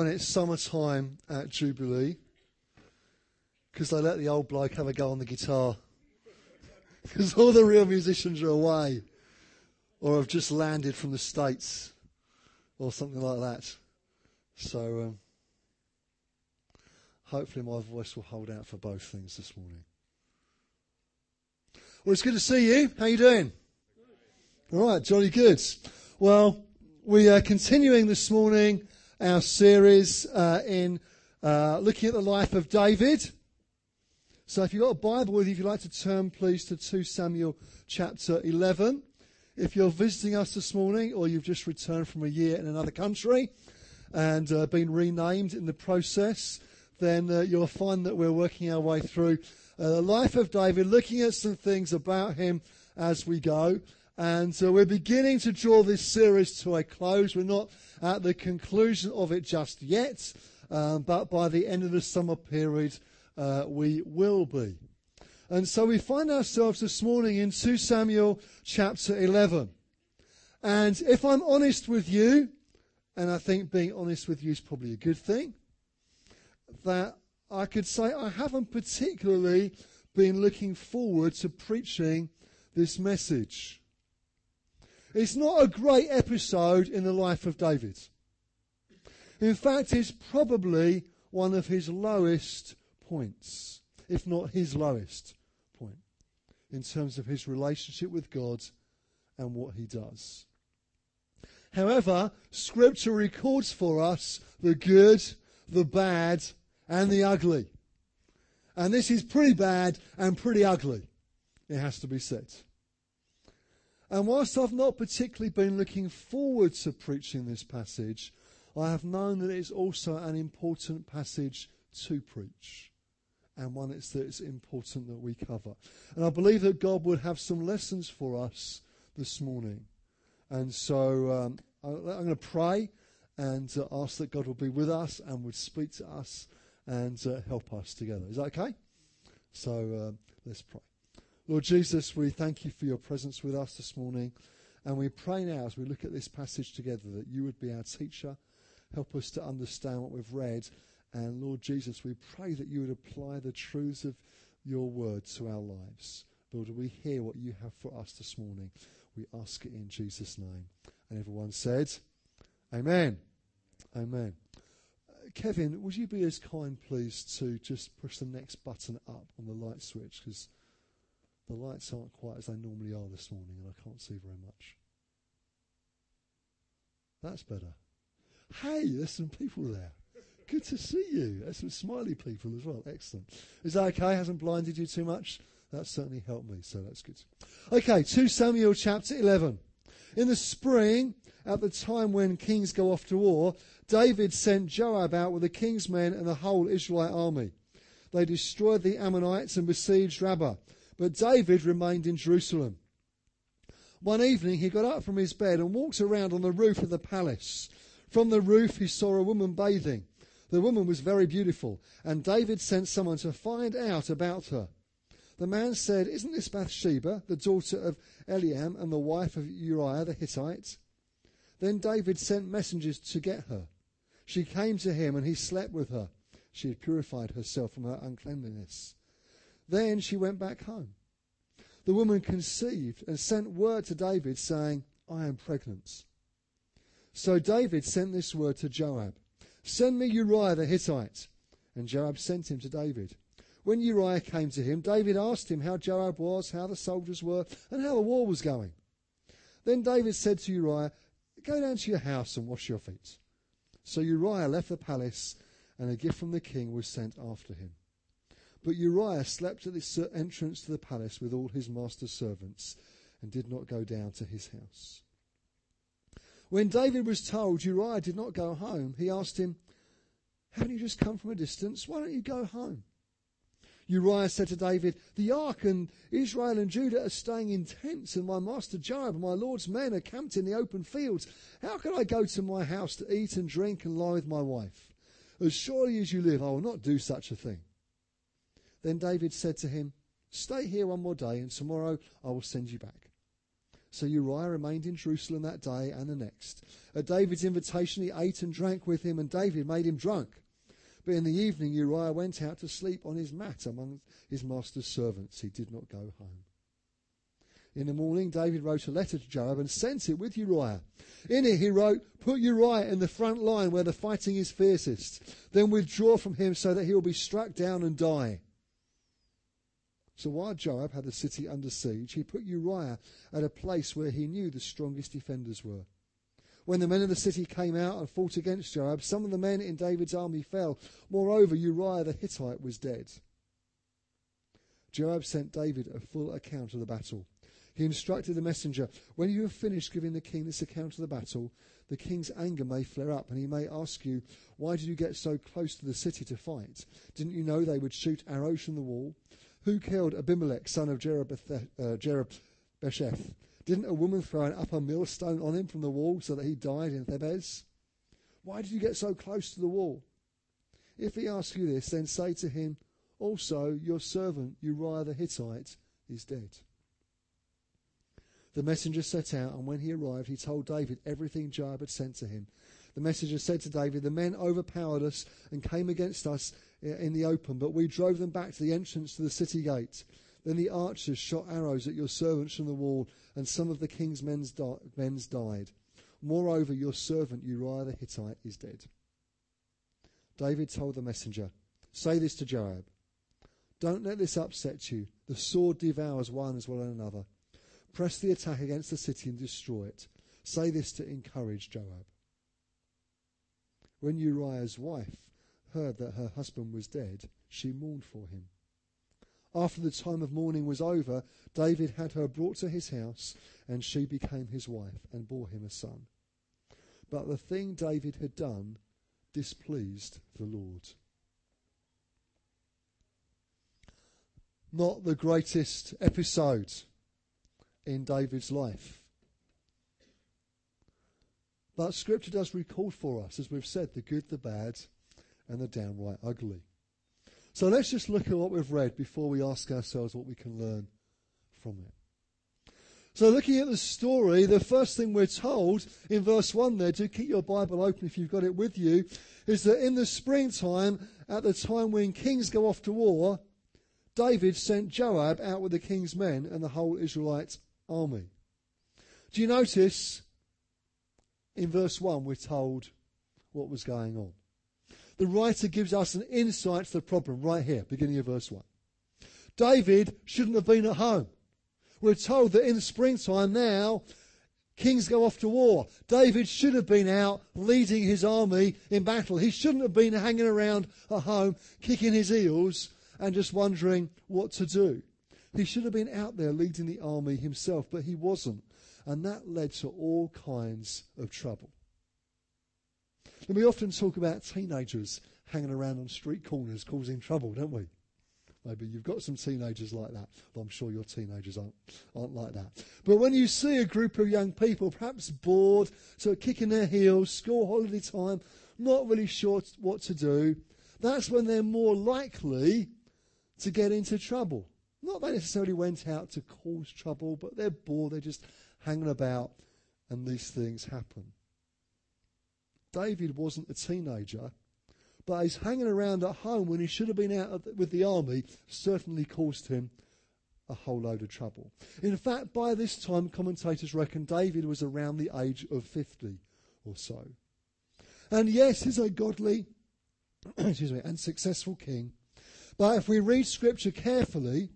when it's summertime at Jubilee because they let the old bloke have a go on the guitar because all the real musicians are away or have just landed from the States or something like that. So um, hopefully my voice will hold out for both things this morning. Well, it's good to see you. How you doing? All right, jolly good. Well, we are continuing this morning our series uh, in uh, looking at the life of David. So if you've got a Bible with you, if you'd like to turn please to 2 Samuel chapter 11. If you're visiting us this morning or you've just returned from a year in another country and uh, been renamed in the process, then uh, you'll find that we're working our way through uh, the life of David, looking at some things about him as we go. And so we're beginning to draw this series to a close. We're not at the conclusion of it just yet, um, but by the end of the summer period, uh, we will be. And so we find ourselves this morning in 2 Samuel chapter 11. And if I'm honest with you, and I think being honest with you is probably a good thing, that I could say I haven't particularly been looking forward to preaching this message. It's not a great episode in the life of David. In fact, it's probably one of his lowest points, if not his lowest point, in terms of his relationship with God and what he does. However, Scripture records for us the good, the bad, and the ugly. And this is pretty bad and pretty ugly, it has to be said. And whilst I've not particularly been looking forward to preaching this passage, I have known that it is also an important passage to preach and one that's, important that we cover. And I believe that God would have some lessons for us this morning. And so um, I'm going to pray and uh, ask that God will be with us and would speak to us and uh, help us together. Is that okay? So uh, let's pray. Lord Jesus, we thank you for your presence with us this morning. And we pray now as we look at this passage together that you would be our teacher. Help us to understand what we've read and Lord Jesus, we pray that you would apply the truths of your word to our lives. Lord, we hear what you have for us this morning. We ask it in Jesus' name. And everyone said, Amen. Amen. Uh, Kevin, would you be as kind, please, to just push the next button up on the light switch? Because the lights aren't quite as they normally are this morning, and I can't see very much. That's better. Hey, there's some people there. Good to see you. There's some smiley people as well. Excellent. Is that okay? Hasn't blinded you too much? That certainly helped me, so that's good. Okay, 2 Samuel chapter 11. In the spring, at the time when kings go off to war, David sent Joab out with the king's men and the whole Israelite army. They destroyed the Ammonites and besieged Rabbah, but David remained in Jerusalem. One evening he got up from his bed and walked around on the roof of the palace. From the roof he saw a woman bathing. The woman was very beautiful, and David sent someone to find out about her. The man said, Isn't this Bathsheba, the daughter of Eliam and the wife of Uriah the Hittite? Then David sent messengers to get her. She came to him, and he slept with her. She had purified herself from her uncleanliness. Then she went back home. The woman conceived and sent word to David, saying, I am pregnant. So David sent this word to Joab Send me Uriah the Hittite. And Joab sent him to David. When Uriah came to him, David asked him how Joab was, how the soldiers were, and how the war was going. Then David said to Uriah, Go down to your house and wash your feet. So Uriah left the palace, and a gift from the king was sent after him. But Uriah slept at the entrance to the palace with all his master's servants, and did not go down to his house. When David was told Uriah did not go home, he asked him, Haven't you just come from a distance? Why don't you go home? Uriah said to David, The ark and Israel and Judah are staying in tents, and my master Joab and my lord's men are camped in the open fields. How can I go to my house to eat and drink and lie with my wife? As surely as you live, I will not do such a thing. Then David said to him, Stay here one more day, and tomorrow I will send you back. So Uriah remained in Jerusalem that day and the next. At David's invitation, he ate and drank with him, and David made him drunk. But in the evening, Uriah went out to sleep on his mat among his master's servants. He did not go home. In the morning, David wrote a letter to Joab and sent it with Uriah. In it, he wrote, Put Uriah in the front line where the fighting is fiercest. Then withdraw from him so that he will be struck down and die. So while Joab had the city under siege, he put Uriah at a place where he knew the strongest defenders were. When the men of the city came out and fought against Joab, some of the men in David's army fell. Moreover, Uriah the Hittite was dead. Joab sent David a full account of the battle. He instructed the messenger, When you have finished giving the king this account of the battle, the king's anger may flare up, and he may ask you, Why did you get so close to the city to fight? Didn't you know they would shoot arrows from the wall? Who killed Abimelech, son of Jerubbesheth? Uh, Didn't a woman throw an upper millstone on him from the wall so that he died in Thebez? Why did you get so close to the wall? If he asks you this, then say to him, Also, your servant Uriah the Hittite is dead. The messenger set out, and when he arrived, he told David everything Joab had sent to him. The messenger said to David, The men overpowered us and came against us in the open, but we drove them back to the entrance to the city gate. Then the archers shot arrows at your servants from the wall, and some of the king's men's, men died. Moreover, your servant Uriah the Hittite is dead. David told the messenger, Say this to Joab. Don't let this upset you. The sword devours one as well as another. Press the attack against the city and destroy it. Say this to encourage Joab. When Uriah's wife heard that her husband was dead, she mourned for him. After the time of mourning was over, David had her brought to his house, and she became his wife and bore him a son. But the thing David had done displeased the Lord. Not the greatest episode in David's life. But Scripture does record for us, as we've said, the good, the bad, and the downright ugly. So let's just look at what we've read before we ask ourselves what we can learn from it. So looking at the story, the first thing we're told in verse 1 there, to keep your Bible open if you've got it with you, is that in the springtime, at the time when kings go off to war, David sent Joab out with the king's men and the whole Israelite army. Do you notice in verse 1, we're told what was going on. The writer gives us an insight to the problem right here, beginning of verse 1. David shouldn't have been at home. We're told that in springtime now, kings go off to war. David should have been out leading his army in battle. He shouldn't have been hanging around at home, kicking his heels and just wondering what to do. He should have been out there leading the army himself, but he wasn't and that led to all kinds of trouble. And we often talk about teenagers hanging around on street corners causing trouble, don't we? Maybe you've got some teenagers like that, but I'm sure your teenagers aren't, aren't like that. But when you see a group of young people, perhaps bored, sort of kicking their heels, school holiday time, not really sure what to do, that's when they're more likely to get into trouble. Not that they necessarily went out to cause trouble, but they're bored, they're just hanging about, and these things happen. David wasn't a teenager, but his hanging around at home when he should have been out with the army certainly caused him a whole load of trouble. In fact, by this time, commentators reckon David was around the age of 50 or so. And yes, he's a godly excuse me, and successful king. But if we read scripture carefully,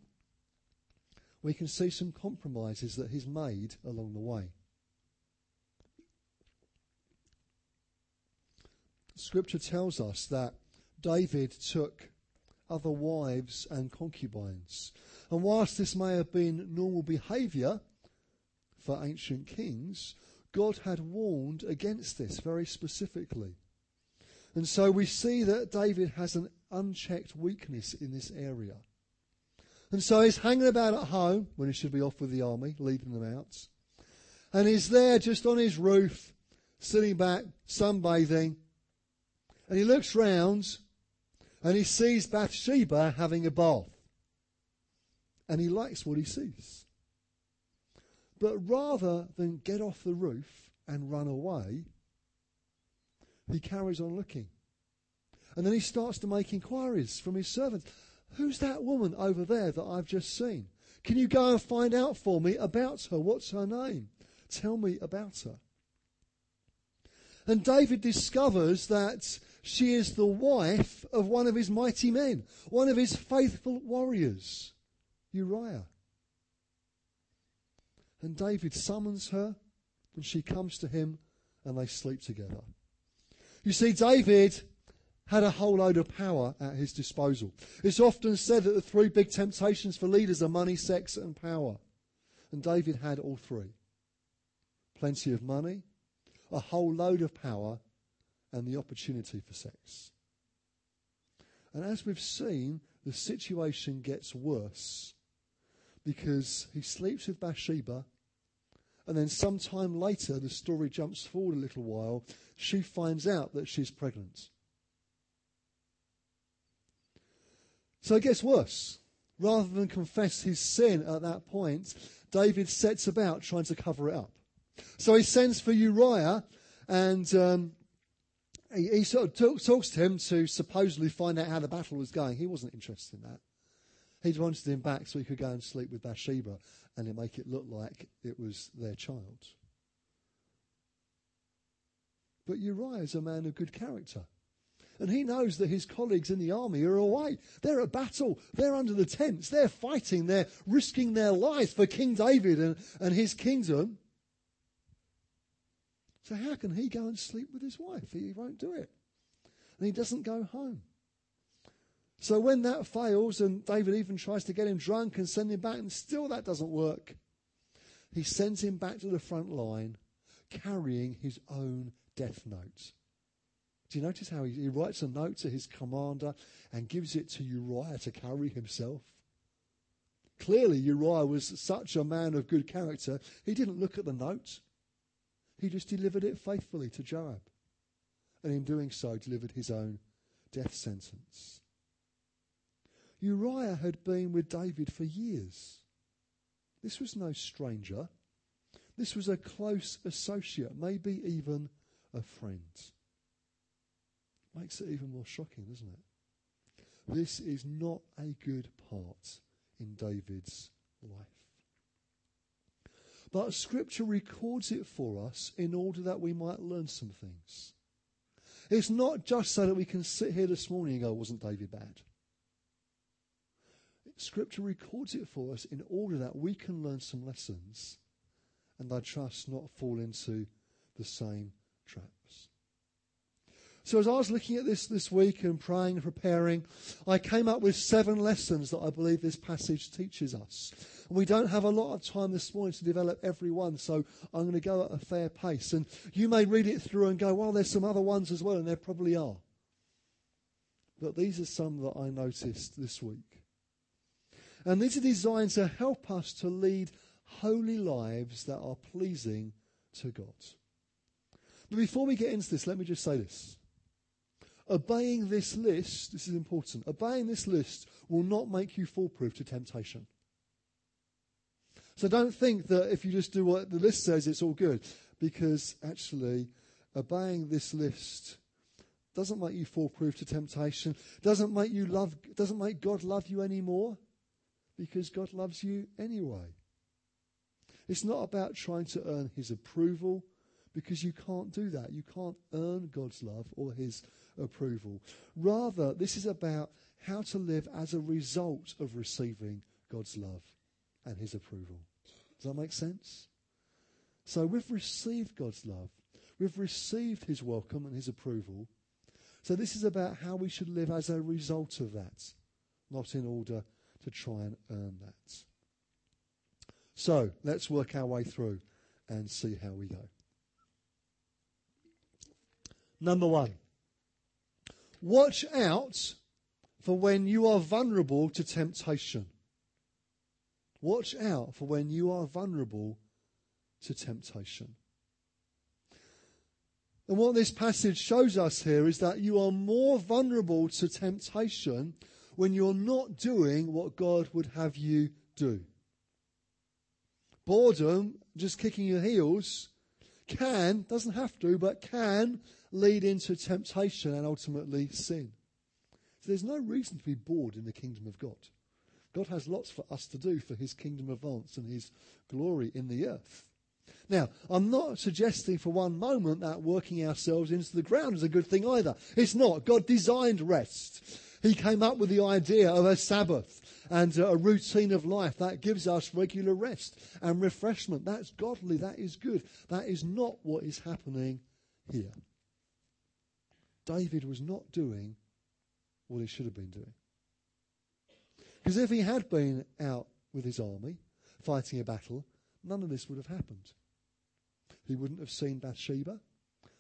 we can see some compromises that he's made along the way. Scripture tells us that David took other wives and concubines. And whilst this may have been normal behaviour for ancient kings, God had warned against this very specifically. And so we see that David has an unchecked weakness in this area. And so he's hanging about at home when he should be off with the army, leading them out. And he's there just on his roof, sitting back, sunbathing. And he looks round and he sees Bathsheba having a bath. And he likes what he sees. But rather than get off the roof and run away, he carries on looking. And then he starts to make inquiries from his servants. Who's that woman over there that I've just seen? Can you go and find out for me about her? What's her name? Tell me about her. And David discovers that she is the wife of one of his mighty men, one of his faithful warriors, Uriah. And David summons her, and she comes to him, and they sleep together. You see, David had a whole load of power at his disposal. It's often said that the three big temptations for leaders are money, sex, and power. And David had all three plenty of money, a whole load of power, and the opportunity for sex. And as we've seen, the situation gets worse because he sleeps with Bathsheba, and then sometime later, the story jumps forward a little while, she finds out that she's pregnant. So it gets worse. Rather than confess his sin at that point, David sets about trying to cover it up. So he sends for Uriah and um, he, he, sort of talk, talks to him to supposedly find out how the battle was going. He wasn't interested in that. He wanted him back so he could go and sleep with Bathsheba and make it look like it was their child. But Uriah is a man of good character. And he knows that his colleagues in the army are away. They're at battle. They're under the tents. They're fighting. They're risking their lives for King David and, and his kingdom. So how can he go and sleep with his wife? He won't do it. And he doesn't go home. So when that fails and David even tries to get him drunk and send him back and still that doesn't work, he sends him back to the front line carrying his own death note. Do you notice how he, he writes a note to his commander and gives it to Uriah to carry himself? Clearly, Uriah was such a man of good character, he didn't look at the note. He just delivered it faithfully to Joab. And in doing so, delivered his own death sentence. Uriah had been with David for years. This was no stranger. This was a close associate, maybe even a friend. Makes it even more shocking, doesn't it? This is not a good part in David's life. But Scripture records it for us in order that we might learn some things. It's not just so that we can sit here this morning and go, wasn't David bad? Scripture records it for us in order that we can learn some lessons and I trust not fall into the same traps. So as I was looking at this this week and praying and preparing, I came up with seven lessons that I believe this passage teaches us. And we don't have a lot of time this morning to develop every one, so I'm going to go at a fair pace. And you may read it through and go, well, there's some other ones as well, and there probably are. But these are some that I noticed this week. And these are designed to help us to lead holy lives that are pleasing to God. But before we get into this, let me just say this. Obeying this list, this is important, obeying this list will not make you foolproof to temptation. So don't think that if you just do what the list says, it's all good. Because actually, obeying this list doesn't make you foolproof to temptation, doesn't make you love, doesn't make God love you anymore, because God loves you anyway. It's not about trying to earn his approval, because you can't do that. You can't earn God's love or his approval. Rather, this is about how to live as a result of receiving God's love and his approval. Does that make sense? So we've received God's love. We've received his welcome and his approval. So this is about how we should live as a result of that, not in order to try and earn that. So let's work our way through and see how we go. Number one, watch out for when you are vulnerable to temptation. Watch out for when you are vulnerable to temptation. And what this passage shows us here is that you are more vulnerable to temptation when you're not doing what God would have you do. Boredom, just kicking your heels, can, doesn't have to, but can lead into temptation and ultimately sin. So there's no reason to be bored in the kingdom of God. God has lots for us to do for his kingdom advance and his glory in the earth. Now, I'm not suggesting for one moment that working ourselves into the ground is a good thing either. It's not. God designed rest. He came up with the idea of a Sabbath and a routine of life that gives us regular rest and refreshment. That's godly. That is good. That is not what is happening here. David was not doing what he should have been doing. Because if he had been out with his army fighting a battle, none of this would have happened. He wouldn't have seen Bathsheba.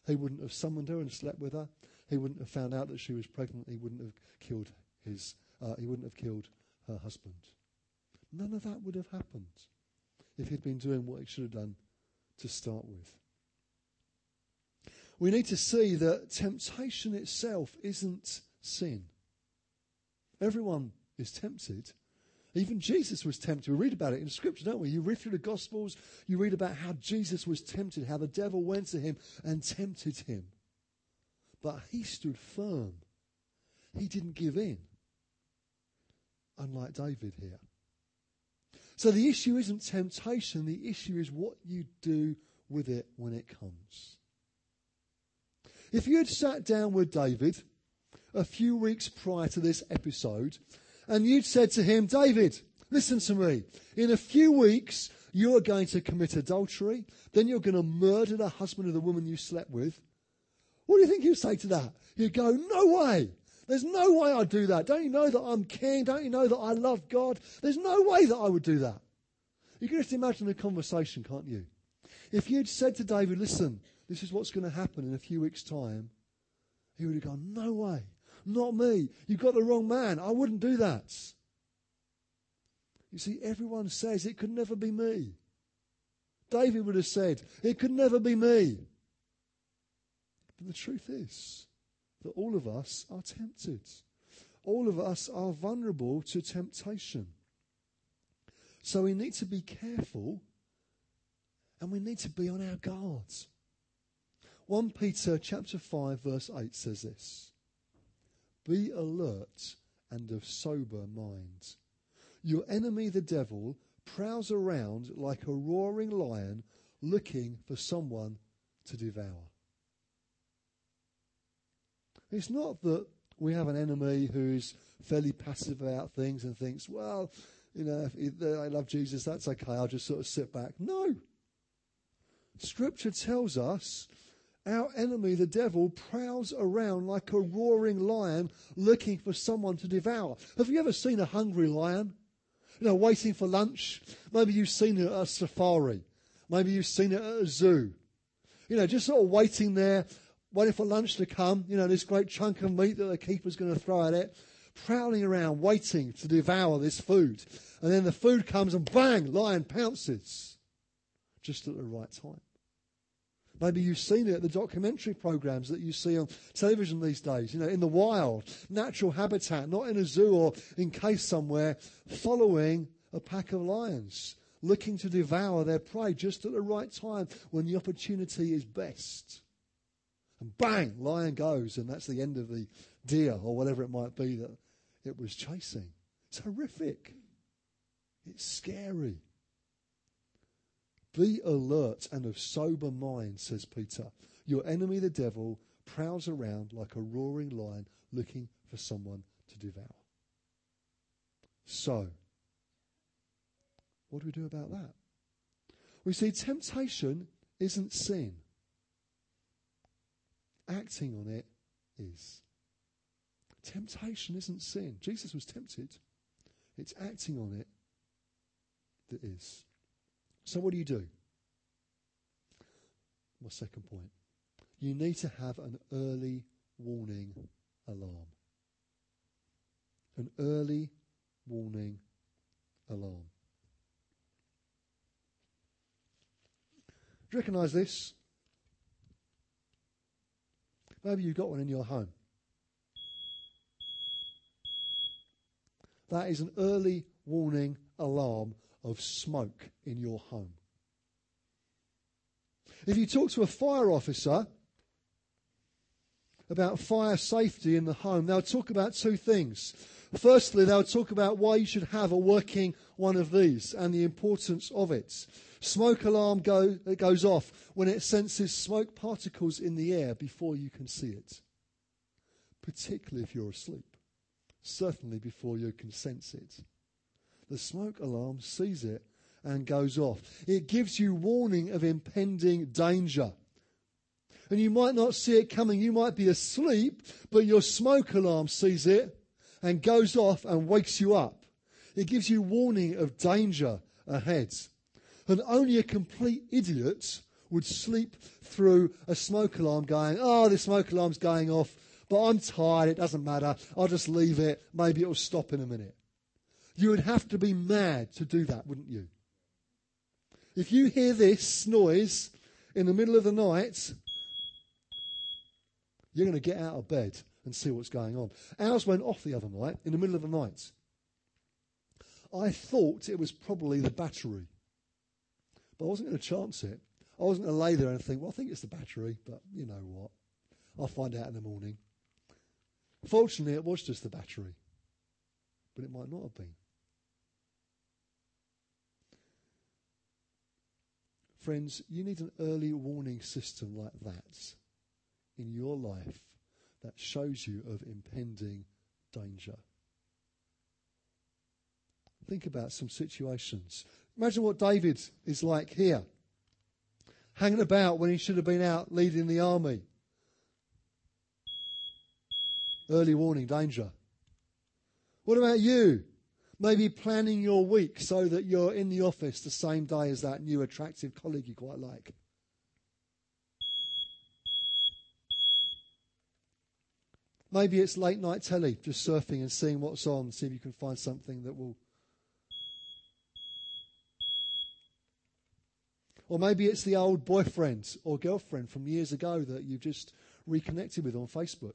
He wouldn't have summoned her and slept with her. He wouldn't have found out that she was pregnant. He wouldn't have killed his. Uh, he wouldn't have killed her husband. None of that would have happened if he'd been doing what he should have done to start with. We need to see that temptation itself isn't sin. Everyone is tempted. Even Jesus was tempted. We read about it in Scripture, don't we? You read through the Gospels, you read about how Jesus was tempted, how the devil went to him and tempted him. But he stood firm. He didn't give in. Unlike David here. So the issue isn't temptation, the issue is what you do with it when it comes. If you had sat down with David a few weeks prior to this episode and you'd said to him, David, listen to me. In a few weeks, you are going to commit adultery. Then you're going to murder the husband of the woman you slept with. What do you think he'd say to that? He'd go, no way. There's no way I'd do that. Don't you know that I'm king? Don't you know that I love God? There's no way that I would do that. You can just imagine the conversation, can't you? If you'd said to David, listen, this is what's going to happen in a few weeks' time, he would have gone, no way. Not me. You've got the wrong man. I wouldn't do that. You see, everyone says it could never be me. David would have said, it could never be me. But the truth is that all of us are tempted. All of us are vulnerable to temptation. So we need to be careful and we need to be on our guards. 1 Peter chapter 5 verse 8 says this. Be alert and of sober mind. Your enemy, the devil, prowls around like a roaring lion looking for someone to devour. It's not that we have an enemy who's fairly passive about things and thinks, well, you know, if I love Jesus, that's okay, I'll just sort of sit back. No. Scripture tells us our enemy, the devil, prowls around like a roaring lion looking for someone to devour. Have you ever seen a hungry lion? You know, waiting for lunch? Maybe you've seen it at a safari. Maybe you've seen it at a zoo. You know, just sort of waiting there, waiting for lunch to come. You know, this great chunk of meat that the keeper's going to throw at it. Prowling around, waiting to devour this food. And then the food comes and bang, lion pounces. Just at the right time. Maybe you've seen it at the documentary programs that you see on television these days, you know, in the wild, natural habitat, not in a zoo or encased somewhere, following a pack of lions, looking to devour their prey just at the right time when the opportunity is best. And bang, lion goes, and that's the end of the deer or whatever it might be that it was chasing. It's horrific. It's scary. Be alert and of sober mind, says Peter. Your enemy, the devil, prowls around like a roaring lion looking for someone to devour. So, what do we do about that? We see temptation isn't sin. Acting on it is. Temptation isn't sin. Jesus was tempted. It's acting on it that is. So, what do you do? My second point you need to have an early warning alarm. An early warning alarm. Do you recognise this? Maybe you've got one in your home. That is an early warning alarm of smoke in your home. If you talk to a fire officer about fire safety in the home, they'll talk about two things. Firstly, they'll talk about why you should have a working one of these and the importance of it. Smoke alarm go, it goes off when it senses smoke particles in the air before you can see it, particularly if you're asleep. Certainly before you can sense it. The smoke alarm sees it and goes off. It gives you warning of impending danger. And you might not see it coming. You might be asleep, but your smoke alarm sees it and goes off and wakes you up. It gives you warning of danger ahead. And only a complete idiot would sleep through a smoke alarm going, oh, the smoke alarm's going off, but I'm tired, it doesn't matter, I'll just leave it, maybe it'll stop in a minute. You would have to be mad to do that, wouldn't you? If you hear this noise in the middle of the night, you're going to get out of bed and see what's going on. Ours went off the other night in the middle of the night. I thought it was probably the battery. But I wasn't going to chance it. I wasn't going to lay there and think, well, I think it's the battery, but you know what? I'll find out in the morning. Fortunately, it was just the battery, but it might not have been. Friends, you need an early warning system like that in your life that shows you of impending danger. Think about some situations. Imagine what David is like here, hanging about when he should have been out leading the army. Early warning, danger. What about you? Maybe planning your week so that you're in the office the same day as that new attractive colleague you quite like. Maybe it's late night telly, just surfing and seeing what's on, see if you can find something that will Or maybe it's the old boyfriend or girlfriend from years ago that you've just reconnected with on Facebook.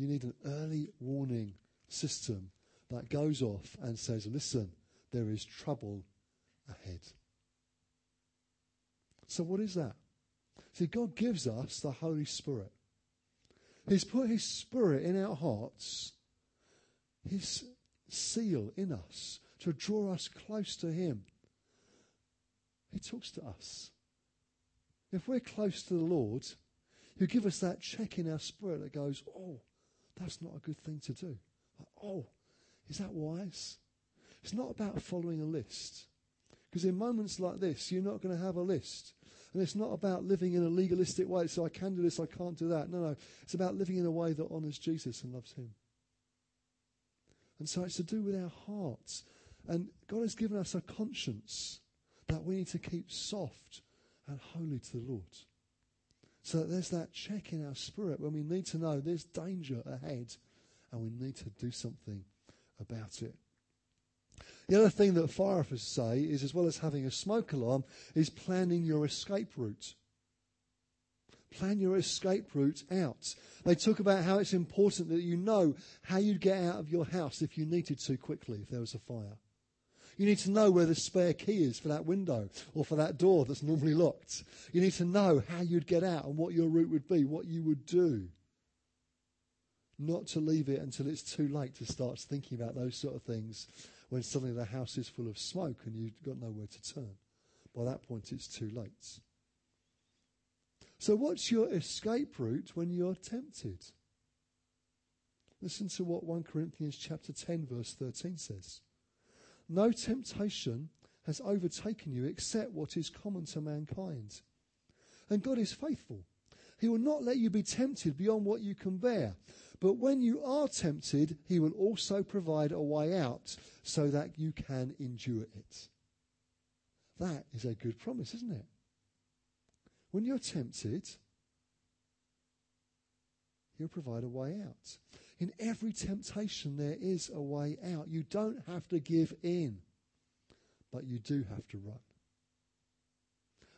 You need an early warning system that goes off and says, listen, there is trouble ahead. So, what is that? See, God gives us the Holy Spirit. He's put His Spirit in our hearts, His seal in us to draw us close to Him. He talks to us. If we're close to the Lord, He'll give us that check in our spirit that goes, oh, that's not a good thing to do. Like, oh, is that wise? It's not about following a list. Because in moments like this, you're not going to have a list. And it's not about living in a legalistic way, so I can do this, I can't do that. No, no. It's about living in a way that honours Jesus and loves Him. And so it's to do with our hearts. And God has given us a conscience that we need to keep soft and holy to the Lord. So that there's that check in our spirit when we need to know there's danger ahead and we need to do something about it. The other thing that fire officers say is, as well as having a smoke alarm, is planning your escape route. Plan your escape route out. They talk about how it's important that you know how you'd get out of your house if you needed to quickly, if there was a fire. You need to know where the spare key is for that window or for that door that's normally locked. You need to know how you'd get out and what your route would be, what you would do. Not to leave it until it's too late to start thinking about those sort of things when suddenly the house is full of smoke and you've got nowhere to turn. By that point, it's too late. So, what's your escape route when you're tempted? Listen to what 1 Corinthians chapter 10 verse 13 says. No temptation has overtaken you except what is common to mankind. And God is faithful. He will not let you be tempted beyond what you can bear. But when you are tempted, He will also provide a way out so that you can endure it. That is a good promise, isn't it? When you're tempted, He'll provide a way out. In every temptation, there is a way out. You don't have to give in. but you do have to run.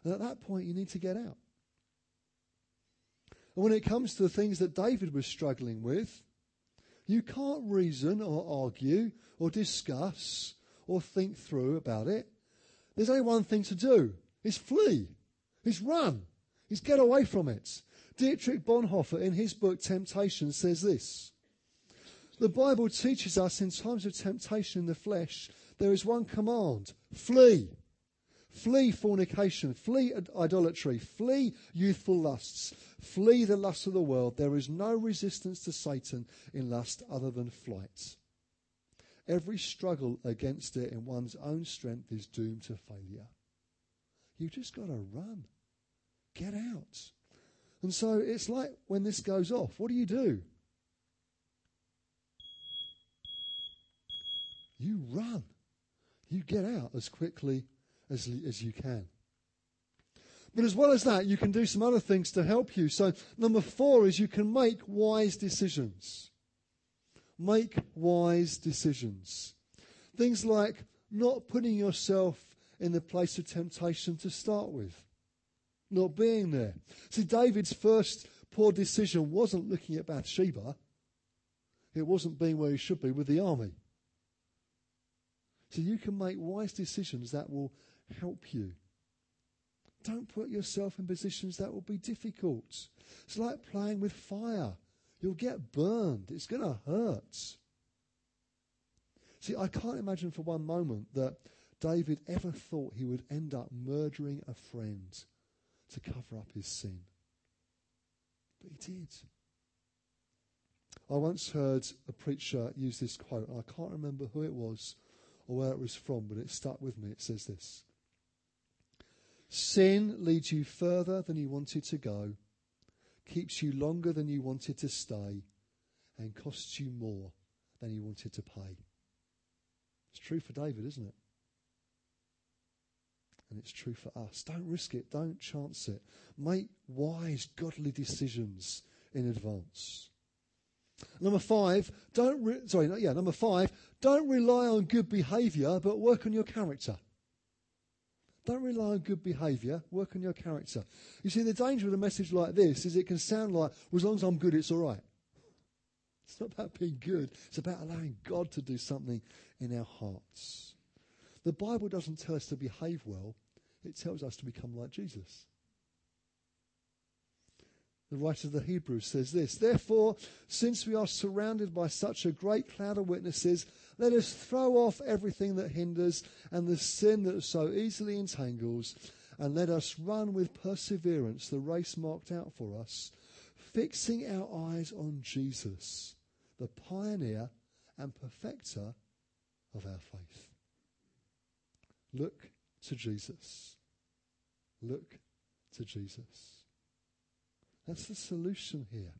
And at that point, you need to get out. And when it comes to the things that David was struggling with, you can't reason or argue or discuss or think through about it. There's only one thing to do. It's flee. It's run. It's get away from it. Dietrich Bonhoeffer in his book Temptation says this. The Bible teaches us in times of temptation in the flesh, there is one command. Flee. Flee fornication, flee idolatry, flee youthful lusts, flee the lusts of the world. There is no resistance to Satan in lust other than flight. Every struggle against it in one's own strength is doomed to failure. You've just got to run. Get out. And so it's like when this goes off, what do you do? You run. You get out as quickly as, as you can. But as well as that, you can do some other things to help you. So, number four is you can make wise decisions. Make wise decisions. Things like not putting yourself in the place of temptation to start with, not being there. See, David's first poor decision wasn't looking at Bathsheba, it wasn't being where he should be with the army. So, you can make wise decisions that will help you. Don't put yourself in positions that will be difficult. It's like playing with fire. You'll get burned. It's going to hurt. See, I can't imagine for one moment that David ever thought he would end up murdering a friend to cover up his sin. But he did. I once heard a preacher use this quote. and I can't remember who it was or where it was from, but it stuck with me. It says this Sin leads you further than you wanted to go, keeps you longer than you wanted to stay, and costs you more than you wanted to pay. It's true for David, isn't it? And it's true for us. Don't risk it. Don't chance it. Make wise, godly decisions in advance. Number five, don't re- sorry, yeah, number five, don't rely on good behaviour, but work on your character. Don't rely on good behaviour. Work on your character. You see, the danger of a message like this is it can sound like, well, as long as I'm good, it's all right. It's not about being good. It's about allowing God to do something in our hearts. The Bible doesn't tell us to behave well. It tells us to become like Jesus. The writer of the Hebrews says this Therefore, since we are surrounded by such a great cloud of witnesses, let us throw off everything that hinders and the sin that so easily entangles, and let us run with perseverance the race marked out for us, fixing our eyes on Jesus, the pioneer and perfecter of our faith. Look to Jesus. Look to Jesus. That's the solution here.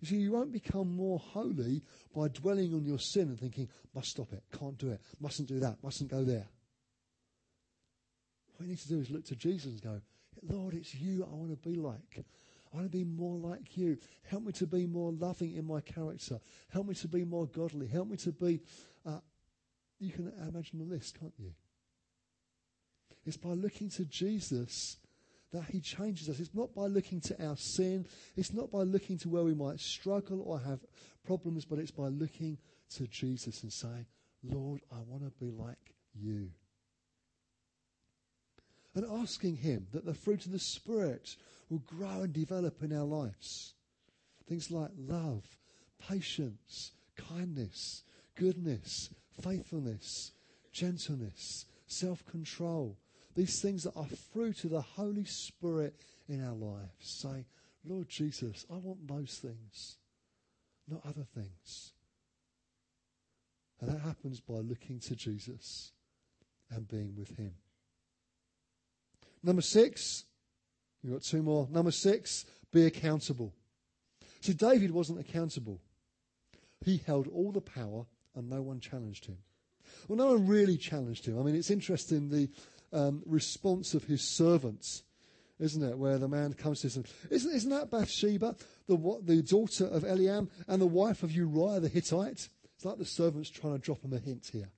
You see, you won't become more holy by dwelling on your sin and thinking, must stop it, can't do it, mustn't do that, mustn't go there. What you need to do is look to Jesus and go, Lord, it's you I want to be like. I want to be more like you. Help me to be more loving in my character. Help me to be more godly. Help me to be. Uh, you can imagine the list, can't you? It's by looking to Jesus that He changes us. It's not by looking to our sin, it's not by looking to where we might struggle or have problems, but it's by looking to Jesus and saying, Lord, I want to be like you. And asking Him that the fruit of the Spirit will grow and develop in our lives. Things like love, patience, kindness, goodness, faithfulness, gentleness, self control, these things that are fruit of the Holy Spirit in our lives. Say, Lord Jesus, I want those things, not other things. And that happens by looking to Jesus and being with Him. Number six, we've got two more. Number six, be accountable. See, David wasn't accountable. He held all the power and no one challenged him. Well, no one really challenged him. I mean, it's interesting the um, response of his servants, isn't it? Where the man comes to him, isn't, isn't that Bathsheba, the, the daughter of Eliam and the wife of Uriah the Hittite? It's like the servants trying to drop him a hint here.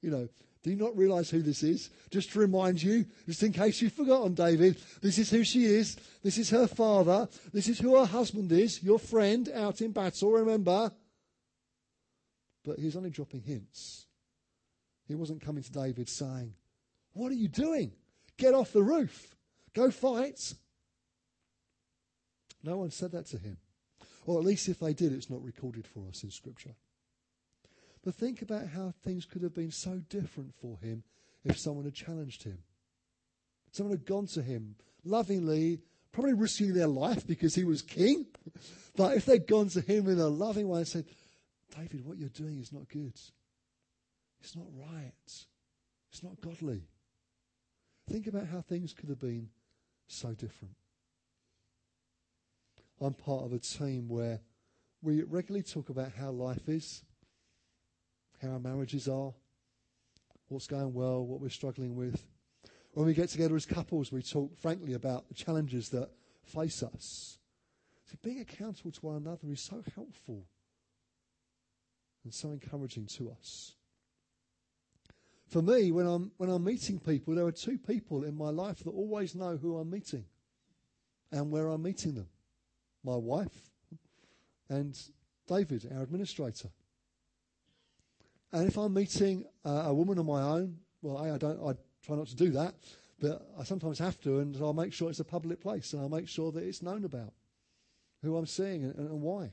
You know, Do you not realize who this is? Just to remind you, just in case you've forgotten, David, this is who she is. This is her father. This is who her husband is, your friend out in battle, remember? But he's only dropping hints. He wasn't coming to David saying, What are you doing? Get off the roof. Go fight. No one said that to him. Or at least if they did, it's not recorded for us in Scripture. But think about how things could have been so different for him if someone had challenged him. Someone had gone to him lovingly, probably risking their life because he was king. but if they'd gone to him in a loving way and said, David, what you're doing is not good. It's not right. It's not godly. Think about how things could have been so different. I'm part of a team where we regularly talk about how life is, how our marriages are, what's going well, what we're struggling with. When we get together as couples, we talk frankly about the challenges that face us. So being accountable to one another is so helpful and so encouraging to us. For me, when I'm, when I'm meeting people, there are two people in my life that always know who I'm meeting and where I'm meeting them my wife and David, our administrator. And if I'm meeting uh, a woman on my own, well, I, don't. I try not to do that, but I sometimes have to, and I'll make sure it's a public place, and I'll make sure that it's known about who I'm seeing and, and why.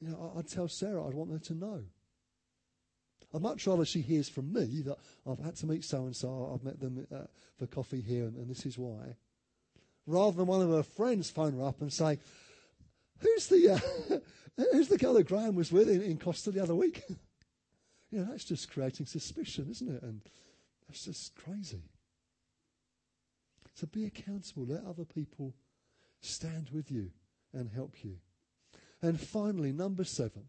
You know, I, I'd tell Sarah I'd want her to know. I'd much rather she hears from me that I've had to meet so and so, I've met them uh, for coffee here, and, and this is why, rather than one of her friends phone her up and say, Who's the uh, who's the girl that Graham was with in, in Costa the other week? you know, that's just creating suspicion, isn't it? And that's just crazy. So be accountable. Let other people stand with you and help you. And finally, number seven.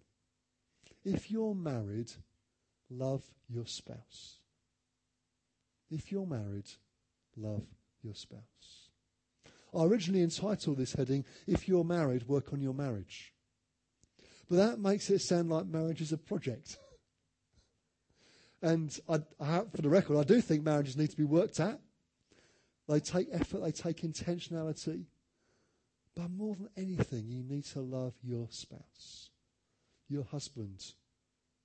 If you're married, love your spouse. If you're married, love your spouse. I originally entitled this heading, If You're Married, Work on Your Marriage. But that makes it sound like marriage is a project. and I, I, for the record, I do think marriages need to be worked at. They take effort, they take intentionality. But more than anything, you need to love your spouse, your husband,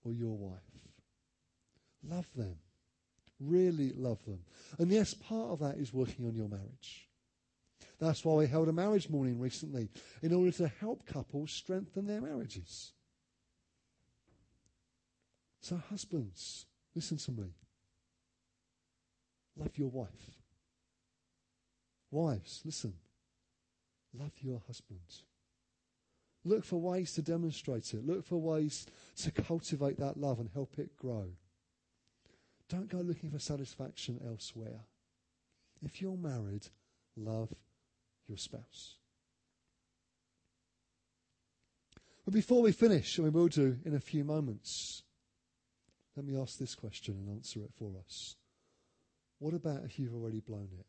or your wife. Love them. Really love them. And yes, part of that is working on your marriage. That's why we held a marriage morning recently, in order to help couples strengthen their marriages. So, husbands, listen to me. Love your wife. Wives, listen. Love your husbands. Look for ways to demonstrate it. Look for ways to cultivate that love and help it grow. Don't go looking for satisfaction elsewhere. If you're married, love your spouse. But before we finish, and we will do in a few moments, let me ask this question and answer it for us. What about if you've already blown it?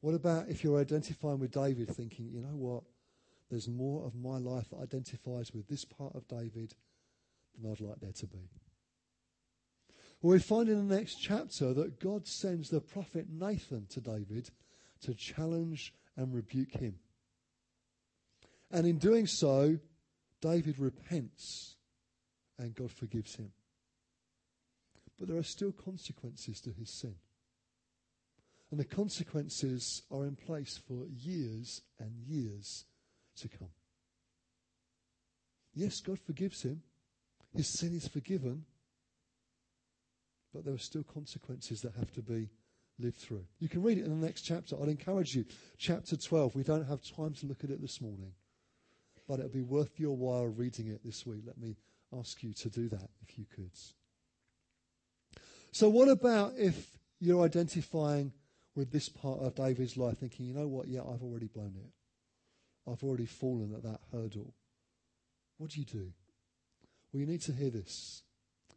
What about if you're identifying with David thinking, you know what? There's more of my life that identifies with this part of David than I'd like there to be. Well, we find in the next chapter that God sends the prophet Nathan to David to challenge and rebuke him. And in doing so, David repents and God forgives him. But there are still consequences to his sin. And the consequences are in place for years and years to come. Yes, God forgives him. His sin is forgiven. But there are still consequences that have to be lived through. You can read it in the next chapter. I'd encourage you. Chapter 12. We don't have time to look at it this morning, but it'll be worth your while reading it this week. Let me ask you to do that if you could. So, what about if you're identifying with this part of David's life, thinking, you know what, yeah, I've already blown it. I've already fallen at that hurdle. What do you do? Well, you need to hear this.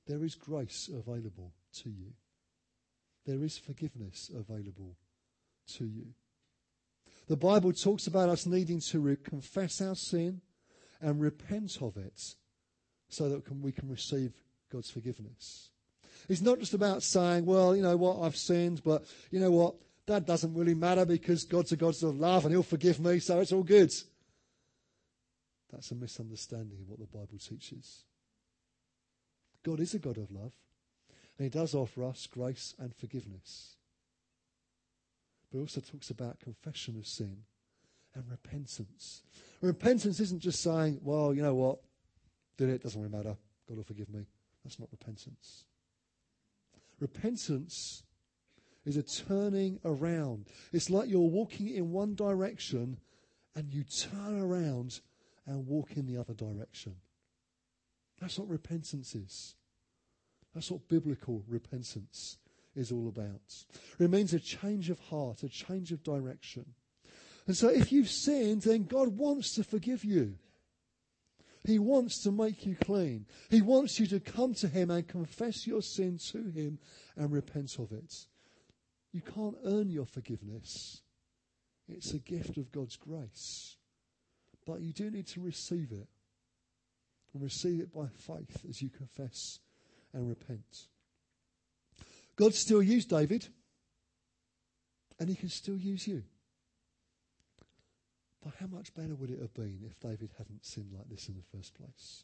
There is grace available to you there is forgiveness available to you. The Bible talks about us needing to re- confess our sin and repent of it so that we can receive God's forgiveness. It's not just about saying, well, you know what, I've sinned, but you know what, that doesn't really matter because God's a God of love and He'll forgive me, so it's all good. That's a misunderstanding of what the Bible teaches. God is a God of love, and He does offer us grace and forgiveness. But He also talks about confession of sin and repentance. Repentance isn't just saying, well, you know what, did it, doesn't really matter, God will forgive me. That's not repentance. Repentance is a turning around. It's like you're walking in one direction and you turn around and walk in the other direction. That's what repentance is. That's what biblical repentance is all about. It means a change of heart, a change of direction. And so if you've sinned, then God wants to forgive you. He wants to make you clean. He wants you to come to Him and confess your sin to Him and repent of it. You can't earn your forgiveness. It's a gift of God's grace. But you do need to receive it. And receive it by faith as you confess and repent. God still used David, and he can still use you. But how much better would it have been if David hadn't sinned like this in the first place?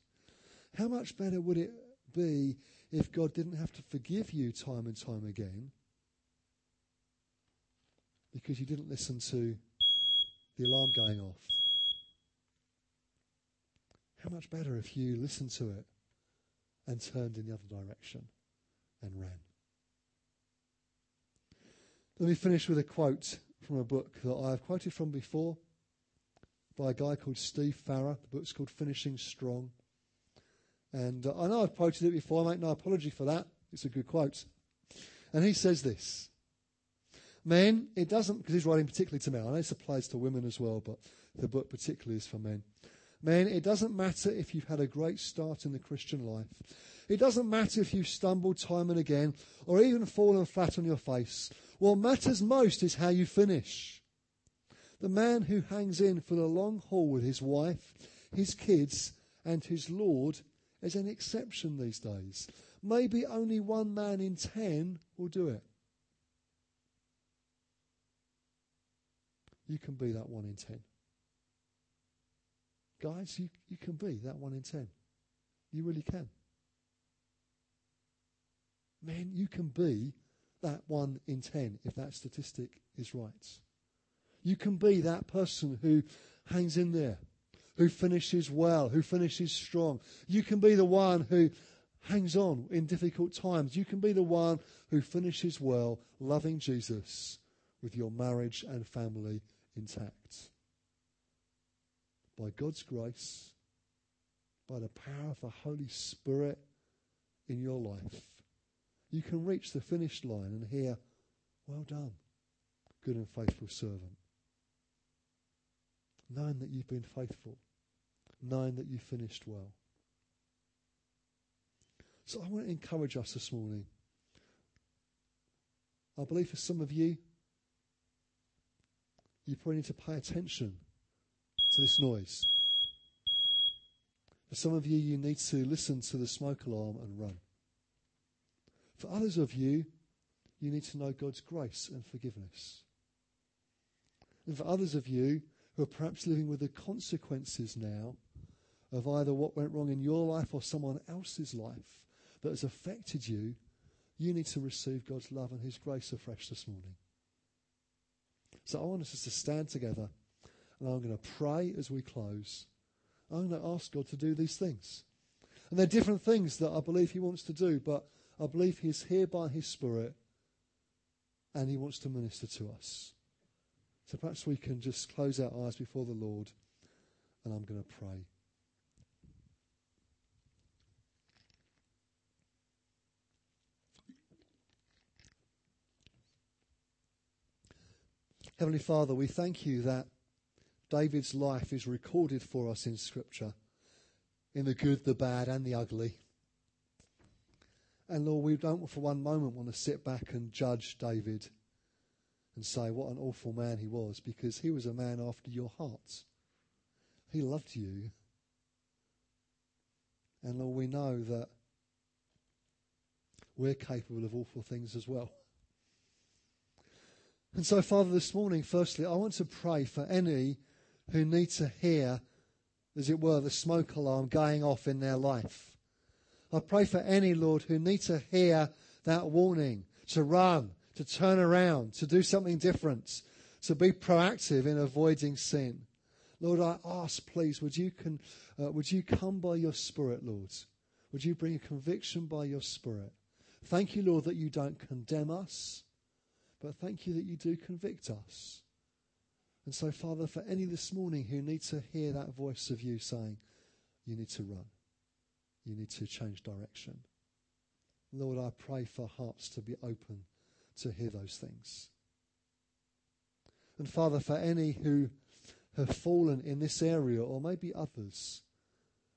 How much better would it be if God didn't have to forgive you time and time again because you didn't listen to the alarm going off? How much better if you listened to it and turned in the other direction and ran? Let me finish with a quote from a book that I've quoted from before by a guy called Steve Farrar. The book's called Finishing Strong. And uh, I know I've quoted it before. I make no apology for that. It's a good quote. And he says this Men, it doesn't, because he's writing particularly to men. I know this applies to women as well, but the book particularly is for men. Men, it doesn't matter if you've had a great start in the Christian life. It doesn't matter if you've stumbled time and again or even fallen flat on your face. What matters most is how you finish. The man who hangs in for the long haul with his wife, his kids, and his Lord is an exception these days. Maybe only one man in ten will do it. You can be that one in ten. Guys, you, you can be that one in ten. You really can. Man, you can be that one in ten if that statistic is right. You can be that person who hangs in there, who finishes well, who finishes strong. You can be the one who hangs on in difficult times. You can be the one who finishes well, loving Jesus with your marriage and family intact. By God's grace, by the power of the Holy Spirit in your life, you can reach the finish line and hear, Well done, good and faithful servant knowing that you've been faithful, knowing that you finished well. So I want to encourage us this morning. I believe for some of you, you probably need to pay attention to this noise. For some of you, you need to listen to the smoke alarm and run. For others of you, you need to know God's grace and forgiveness. And for others of you, who are perhaps living with the consequences now of either what went wrong in your life or someone else's life that has affected you, you need to receive God's love and His grace afresh this morning. So I want us to stand together and I'm going to pray as we close. I'm going to ask God to do these things. And they're different things that I believe He wants to do, but I believe He's here by His Spirit and He wants to minister to us. So perhaps we can just close our eyes before the Lord and I'm going to pray. Heavenly Father, we thank you that David's life is recorded for us in Scripture, in the good, the bad, and the ugly. And Lord, we don't for one moment want to sit back and judge David and say what an awful man he was because he was a man after your heart. He loved you. And Lord, we know that we're capable of awful things as well. And so, Father, this morning, firstly, I want to pray for any who need to hear, as it were, the smoke alarm going off in their life. I pray for any, Lord, who need to hear that warning to run, to turn around, to do something different, to be proactive in avoiding sin. Lord, I ask, please, would you, con, uh, would you come by your Spirit, Lord? Would you bring a conviction by your Spirit? Thank you, Lord, that you don't condemn us, but thank you that you do convict us. And so, Father, for any this morning who need to hear that voice of you saying, you need to run, you need to change direction. Lord, I pray for hearts to be open to hear those things. And Father, for any who have fallen in this area, or maybe others,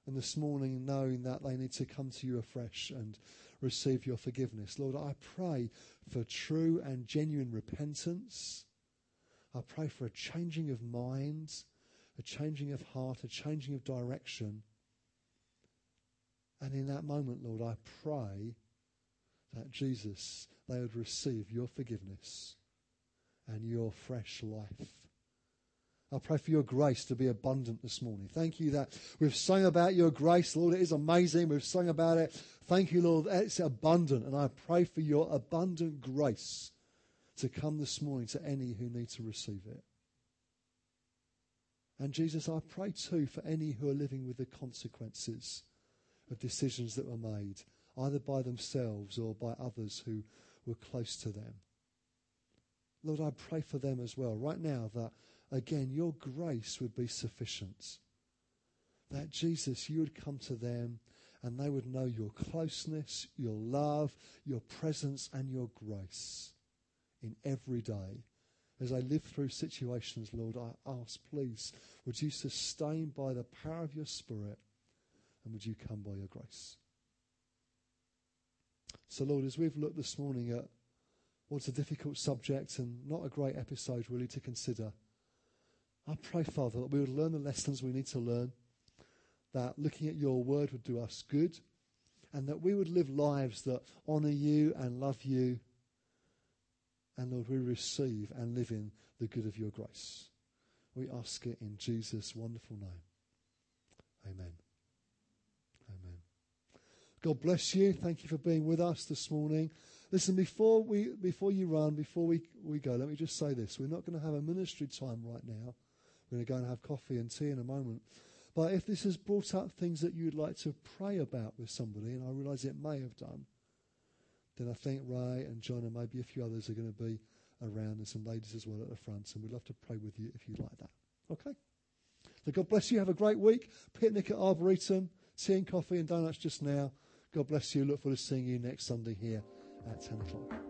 and this morning knowing that they need to come to you afresh and receive your forgiveness. Lord, I pray for true and genuine repentance. I pray for a changing of minds, a changing of heart, a changing of direction. And in that moment, Lord, I pray that Jesus, they would receive your forgiveness and your fresh life. I pray for your grace to be abundant this morning. Thank you that we've sung about your grace, Lord. It is amazing. We've sung about it. Thank you, Lord. It's abundant. And I pray for your abundant grace to come this morning to any who need to receive it. And Jesus, I pray too for any who are living with the consequences of decisions that were made, either by themselves or by others who were close to them. Lord, I pray for them as well right now that again, your grace would be sufficient. That Jesus, you would come to them and they would know your closeness, your love, your presence, and your grace in every day. As I live through situations, Lord, I ask, please, would you sustain by the power of your Spirit and would you come by your grace? So, Lord, as we've looked this morning at what's a difficult subject and not a great episode really to consider. I pray, Father, that we would learn the lessons we need to learn, that looking at your word would do us good, and that we would live lives that honour you and love you. And Lord, we receive and live in the good of your grace. We ask it in Jesus' wonderful name. Amen. Amen. God bless you. Thank you for being with us this morning. Listen, before we before you run, before we, we go, let me just say this. We're not going to have a ministry time right now. We're going to go and have coffee and tea in a moment. But if this has brought up things that you'd like to pray about with somebody, and I realise it may have done, then I think Ray and John and maybe a few others are going to be around and some ladies as well at the front, and we'd love to pray with you if you'd like that. Okay? So God bless you. Have a great week. Picnic at Arboretum, tea and coffee and donuts just now. God bless you. Look forward to seeing you next Sunday here at 10 o'clock.